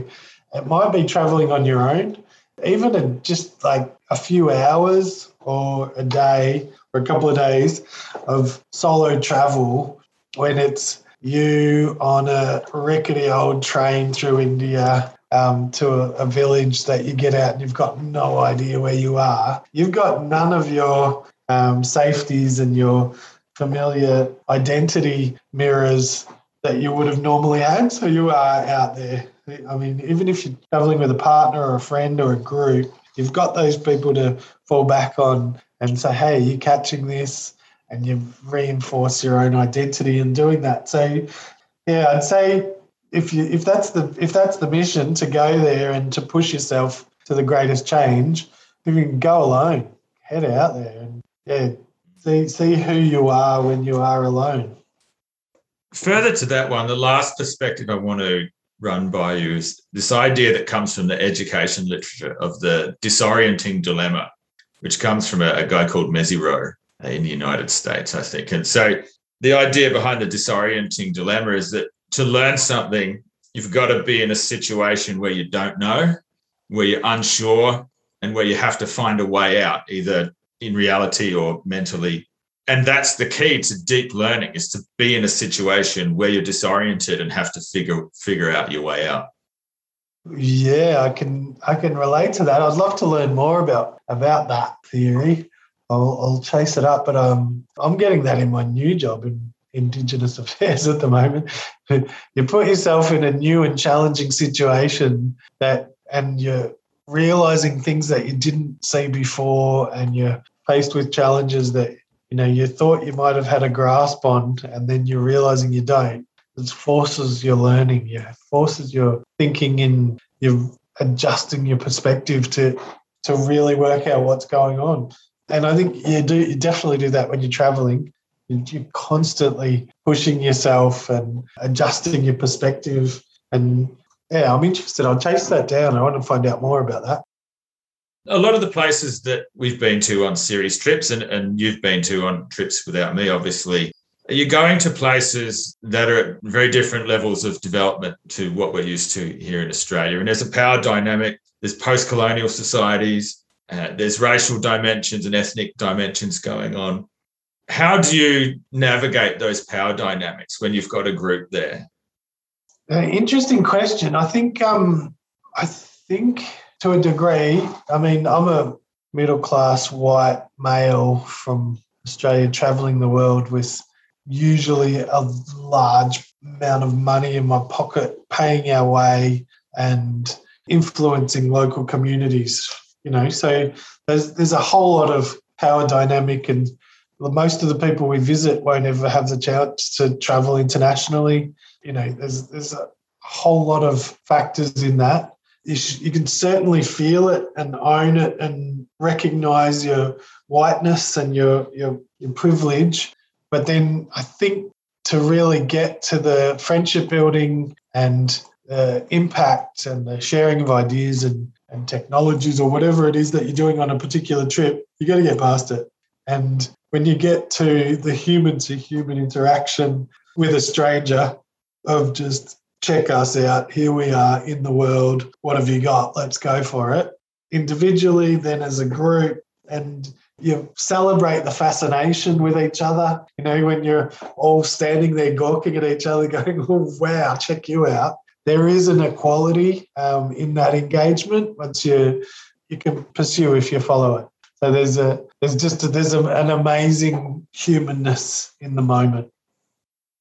it might be traveling on your own, even in just like a few hours or a day or a couple of days of solo travel when it's you on a rickety old train through India um, to a, a, village that you get out and you've got no idea where you are. You've got none of your um, safeties and your familiar identity mirrors that you would have normally had. So you are out there. I mean, even if you're traveling with a partner or a friend or a group, you've got those people to fall back on and say, hey, you're catching this. And you reinforce your own identity in doing that. So, yeah, I'd say if you if that's the if that's the mission to go there and to push yourself to the greatest change, if you can go alone, head out there and yeah, see see who you are when you are alone. Further to that one, the last perspective I want to run by you is this idea that comes from the education literature of the disorienting dilemma, which comes from a, a guy called Mezirow uh, in the United States, I think. And so the idea behind the disorienting dilemma is that to learn something, you've got to be in a situation where you don't know, where you're unsure, and where you have to find a way out, either in reality or mentally. And that's the key to deep learning is to be in a situation where you're disoriented and have to figure figure out your way out. Yeah, I can I can relate to that. I'd love to learn more about about that theory. I'll, I'll chase it up, but um, I'm getting that in my new job in Indigenous affairs at the moment. you put yourself in a new and challenging situation that, and you're realizing things that you didn't see before, and you're faced with challenges that you know you thought you might have had a grasp on, and then you're realizing you don't. It forces your learning. Yeah, forces your thinking in. You're adjusting your perspective to to really work out what's going on. And I think you do you definitely do that when you're traveling you're constantly pushing yourself and adjusting your perspective. And yeah, I'm interested. I'll chase that down. I want to find out more about that. A lot of the places that we've been to on Ceres trips, and, and you've been to on trips without me, obviously, you're going to places that are at very different levels of development to what we're used to here in Australia. And there's a power dynamic, there's post colonial societies, uh, there's racial dimensions and ethnic dimensions going on how do you navigate those power dynamics when you've got a group there? Uh, interesting question. I think um, I think to a degree. I mean, I'm a middle class white male from Australia traveling the world with usually a large amount of money in my pocket, paying our way and influencing local communities You know, so there's there's a whole lot of power dynamic, and most of the people we visit won't ever have the chance to travel internationally. You know, there's there's a whole lot of factors in that. You, sh- you can certainly feel it and own it and recognize your whiteness and your your, your privilege. But then I think to really get to the friendship building and the impact and the sharing of ideas and, and technologies or whatever it is that you're doing on a particular trip, you got to get past it. And when you get to the human to human interaction with a stranger of just check us out, here we are in the world, what have you got? Let's go for it. Individually, then as a group, and you celebrate the fascination with each other. You know, when you're all standing there gawking at each other, going, oh, wow, check you out. There is an equality um, in that engagement once you you can pursue if you follow it. So there's a there's just a, there's a, an amazing humanness in the moment.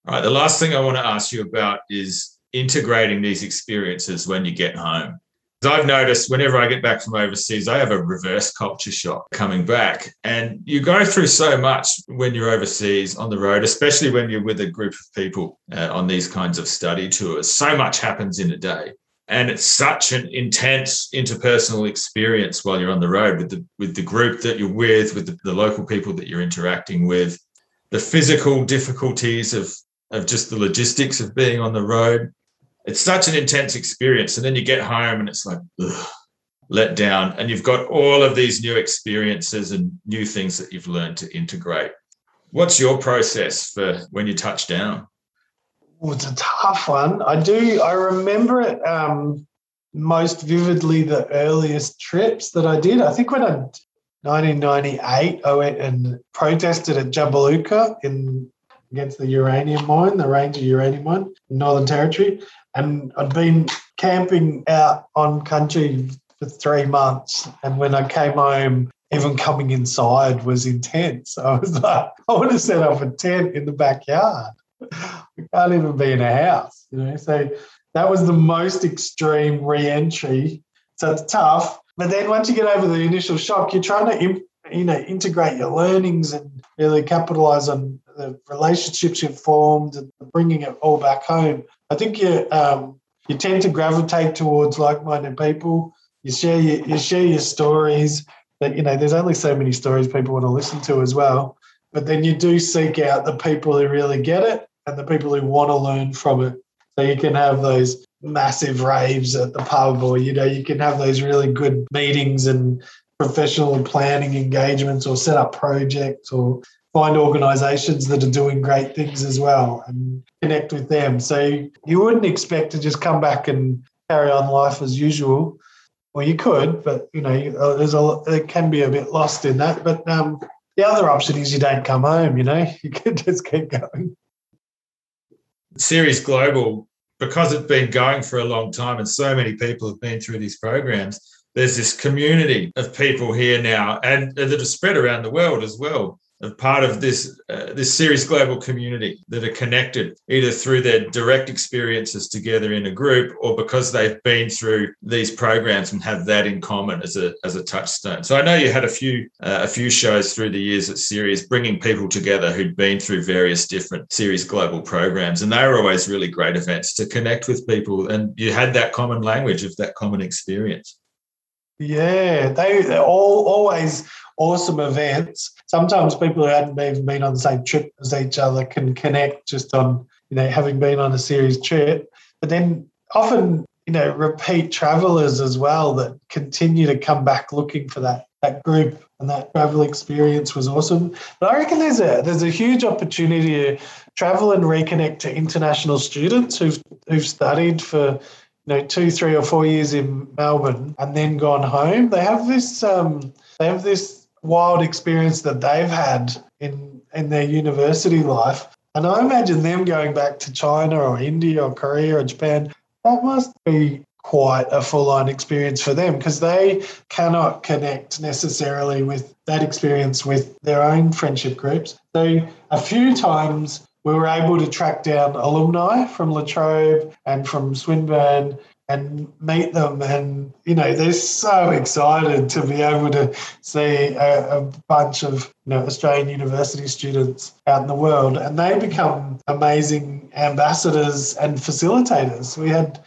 All right. The last thing I want to ask you about is integrating these experiences when you get home. I've noticed whenever I get back from overseas, I have a reverse culture shock coming back. And you go through so much when you're overseas on the road, especially when you're with a group of people uh, on these kinds of study tours. So much happens in a day. And it's such an intense interpersonal experience while you're on the road with the with the group that you're with, with the, the local people that you're interacting with, the physical difficulties of of just the logistics of being on the road it's such an intense experience. And then you get home and it's like, ugh, let down. And you've got all of these new experiences and new things that you've learned to integrate. What's your process for when you touch down? Well, it's a tough one. I do, I remember it um, most vividly the earliest trips that I did. I think when I 1998, I went and protested at Jabiluka in against the uranium mine, the Ranger uranium mine in Northern Territory. And I'd been camping out on country for three months. And when I came home, even coming inside was intense. I was like, I want to set up a tent in the backyard. We can't even be in a house, you know. So that was the most extreme re-entry. So it's tough. But then once you get over the initial shock, you're trying to you know integrate your learnings and really capitalize on the relationships you've formed and bringing it all back home. I think you um, you tend to gravitate towards like-minded people. You share your, you share your stories. That you know, there's only so many stories people want to listen to as well. But then you do seek out the people who really get it and the people who want to learn from it. So you can have those massive raves at the pub, or you know, you can have those really good meetings and professional planning engagements, or set up projects, or find organizations that are doing great things as well and connect with them. So you wouldn't expect to just come back and carry on life as usual. Well, you could, but you know, uh, there's a it can be a bit lost in that. But um, the other option is you don't come home. You know, you can just keep going. Ceres Global, because it's been going for a long time, and so many people have been through these programs. There's this community of people here now, and that are spread around the world as well of part of this uh, this Ceres global community that are connected either through their direct experiences together in a group or because they've been through these programs and have that in common as a as a touchstone. So I know you had a few uh, a few shows through the years at Ceres bringing people together who'd been through various different Ceres global programs and they were always really great events to connect with people and you had that common language of that common experience. Yeah, they they're all always awesome events. Sometimes people who hadn't even been on the same trip as each other can connect just on, you know, having been on a Ceres trip. But then often, you know, repeat travelers as well that continue to come back looking for that that group and that travel experience was awesome. But I reckon there's a there's a huge opportunity to travel and reconnect to international students who've who've studied for know two, three, or four years in Melbourne and then gone home. They have this um, they have this wild experience that they've had in in their university life. And I imagine them going back to China or India or Korea or Japan, that must be quite a full on experience for them because they cannot connect necessarily with that experience with their own friendship groups. So a few times we were able to track down alumni from La Trobe and from Swinburne and meet them. And, you know, they're so excited to be able to see a, a, bunch of, you know, Australian university students out in the world. And they become amazing ambassadors and facilitators. We had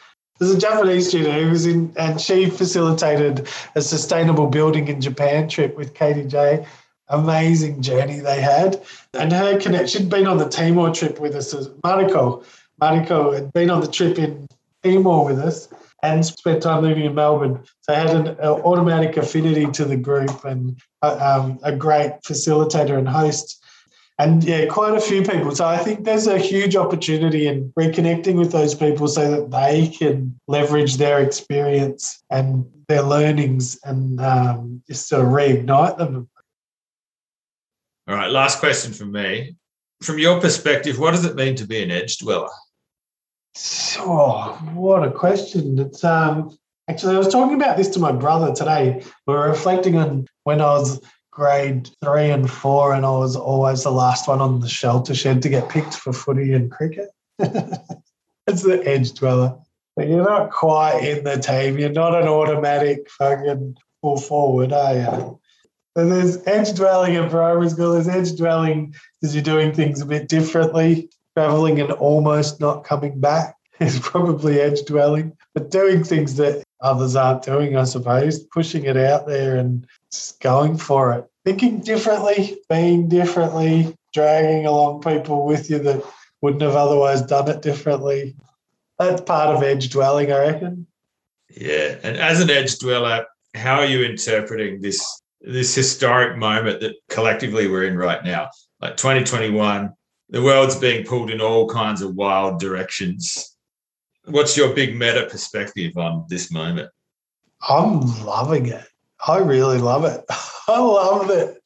there's a Japanese student who was in, and she facilitated a sustainable building in Japan trip with KDJ. Amazing journey they had. And her connection, she'd been on the Timor trip with us, Mariko. Mariko had been on the trip in Timor with us and spent time living in Melbourne. So I had an, automatic affinity to the group and uh, um, a great facilitator and host. And yeah, quite a few people. So I think there's a huge opportunity in reconnecting with those people so that they can leverage their experience and their learnings and um, just sort of reignite them. All right, last question from me. From your perspective, what does it mean to be an edge dweller? Oh, what a question. It's um actually I was talking about this to my brother today. We were reflecting on when I was grade three and four and I was always the last one on the shelter shed to get picked for footy and cricket. it's the edge dweller. But you're not quite in the team. You're not an automatic fucking full forward, are you? So there's edge dwelling in primary school. There's edge dwelling because you're doing things a bit differently traveling and almost not coming back is probably edge dwelling, but doing things that others aren't doing, I suppose, pushing it out there and just going for it. Thinking differently, being differently, dragging along people with you that wouldn't have otherwise done it differently. That's part of edge dwelling, I reckon. Yeah. And as an edge dweller, how are you interpreting this this historic moment that collectively we're in right now? Like 2021, the world's being pulled in all kinds of wild directions. What's your big meta perspective on this moment? I'm loving it. I really love it. I love that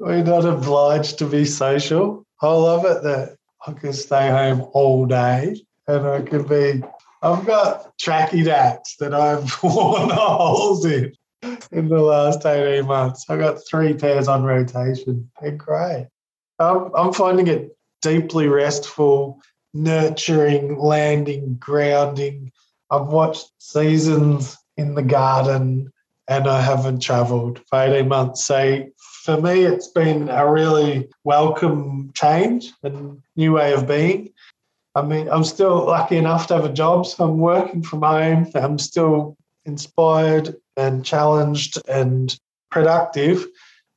we're not obliged to be social. I love it that I can stay home all day and I can be. I've got tracky dats that I've worn holes in in the last 18 months. I've got three pairs on rotation. They're great. I'm, I'm finding it deeply restful, nurturing, landing, grounding. I've watched seasons in the garden and I haven't traveled for 18 months. So for me, it's been a really welcome change and new way of being. I mean, I'm still lucky enough to have a job, so I'm working from home. I'm still inspired and challenged and productive.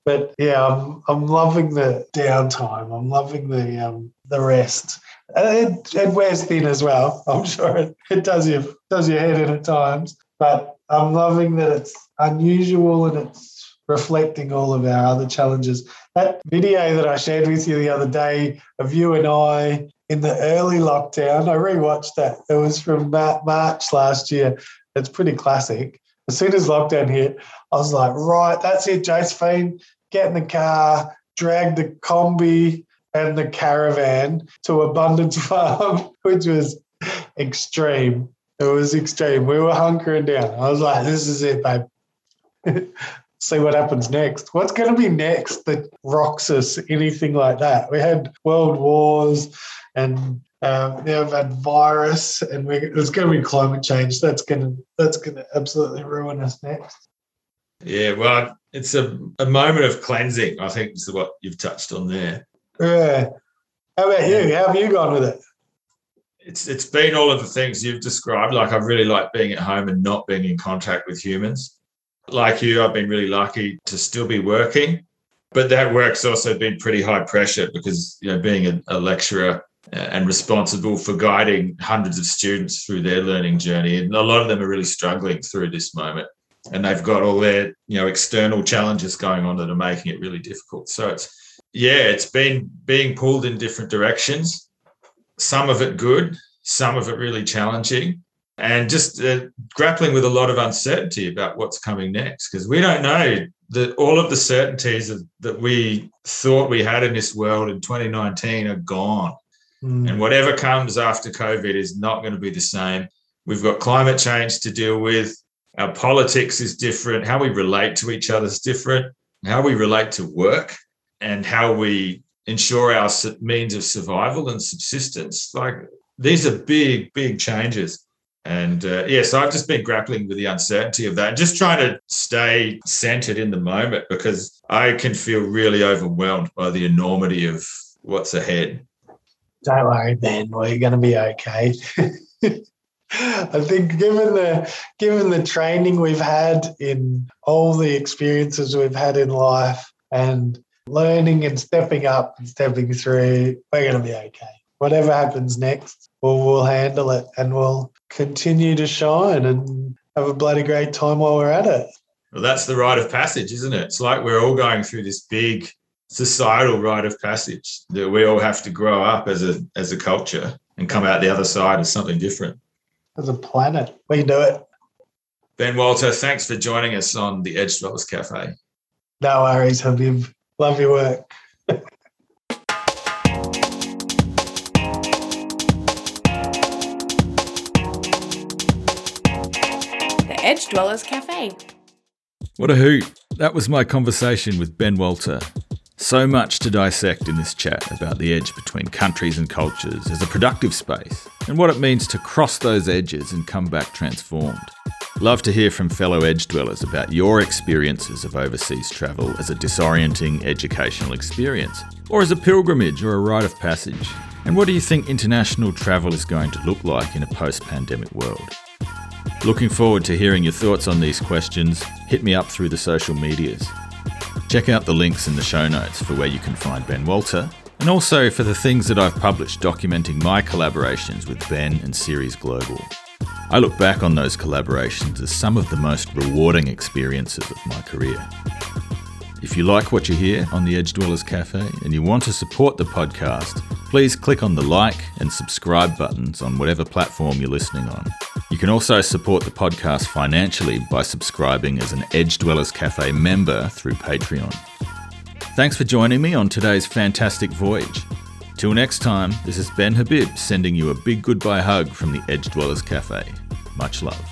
But yeah, I'm I'm loving the downtime. I'm loving the um, the rest. It, it wears thin as well. I'm sure it, it does you does your head in at times. But I'm loving that it's unusual and it's reflecting all of our other challenges. That video that I shared with you the other day of you and I in the early lockdown, I rewatched that. It was from March last year. It's pretty classic. As soon as lockdown hit, I was like, right, that's it, Josephine. Get in the car, drag the combi and the caravan to Abundance Farm, which was extreme. It was extreme. We were hunkering down. I was like, this is it, babe. See what happens next. What's going to be next that rocks us? Anything like that? We had world wars and um, now we've had virus, and we, there's going to be climate change. That's going to that's going to absolutely ruin us next. Yeah, well, it's a, a moment of cleansing. I think is what you've touched on there. Yeah. How about you? How have you gone with it? It's it's been all of the things you've described. Like I've really liked being at home and not being in contact with humans. Like you, I've been really lucky to still be working, but that work's also been pretty high pressure because you know being a, a lecturer and responsible for guiding hundreds of students through their learning journey. And a lot of them are really struggling through this moment. And they've got all their, you know, external challenges going on that are making it really difficult. So it's yeah, it's been being pulled in different directions. Some of it good, some of it really challenging, and just uh, grappling with a lot of uncertainty about what's coming next because we don't know that all of the certainties that we thought we had in this world in 2019 are gone Mm. And whatever comes after COVID is not going to be the same. We've got climate change to deal with. Our politics is different. How we relate to each other is different. How we relate to work and how we ensure our means of survival and subsistence. Like these are big, big changes. And uh, yeah, so I've just been grappling with the uncertainty of that, just trying to stay centered in the moment because I can feel really overwhelmed by the enormity of what's ahead. Don't worry, Ben. We're going to be okay. I think given the given the training we've had in all the experiences we've had in life and learning and stepping up and stepping through, we're going to be okay. Whatever happens next, we'll, we'll handle it and we'll continue to shine and have a bloody great time while we're at it. Well, that's the rite of passage, isn't it? It's like we're all going through this big societal rite of passage that we all have to grow up as a as a culture and come out the other side as something different. As a planet, we can do it. Ben Walter, thanks for joining us on the Edge Dwellers Cafe. No worries, Habib. Love your work. The Edge Dwellers Cafe. What a hoot. That was my conversation with Ben Walter. So much to dissect in this chat about the edge between countries and cultures as a productive space and what it means to cross those edges and come back transformed. Love to hear from fellow edge dwellers about your experiences of overseas travel as a disorienting educational experience, or as a pilgrimage or a rite of passage. And what do you think international travel is going to look like in a post pandemic world? Looking forward to hearing your thoughts on these questions. Hit me up through the social medias. Check out the links in the show notes for where you can find Ben Walter, and also for the things that I've published documenting my collaborations with Ben and Ceres Global. I look back on those collaborations as some of the most rewarding experiences of my career. If you like what you hear on the Edge Dwellers Cafe and you want to support the podcast, please click on the like and subscribe buttons on whatever platform you're listening on. You can also support the podcast financially by subscribing as an Edge Dwellers Cafe member through Patreon. Thanks for joining me on today's fantastic voyage. Till next time, this is Ben Habib sending you a big goodbye hug from the Edge Dwellers Cafe. Much love.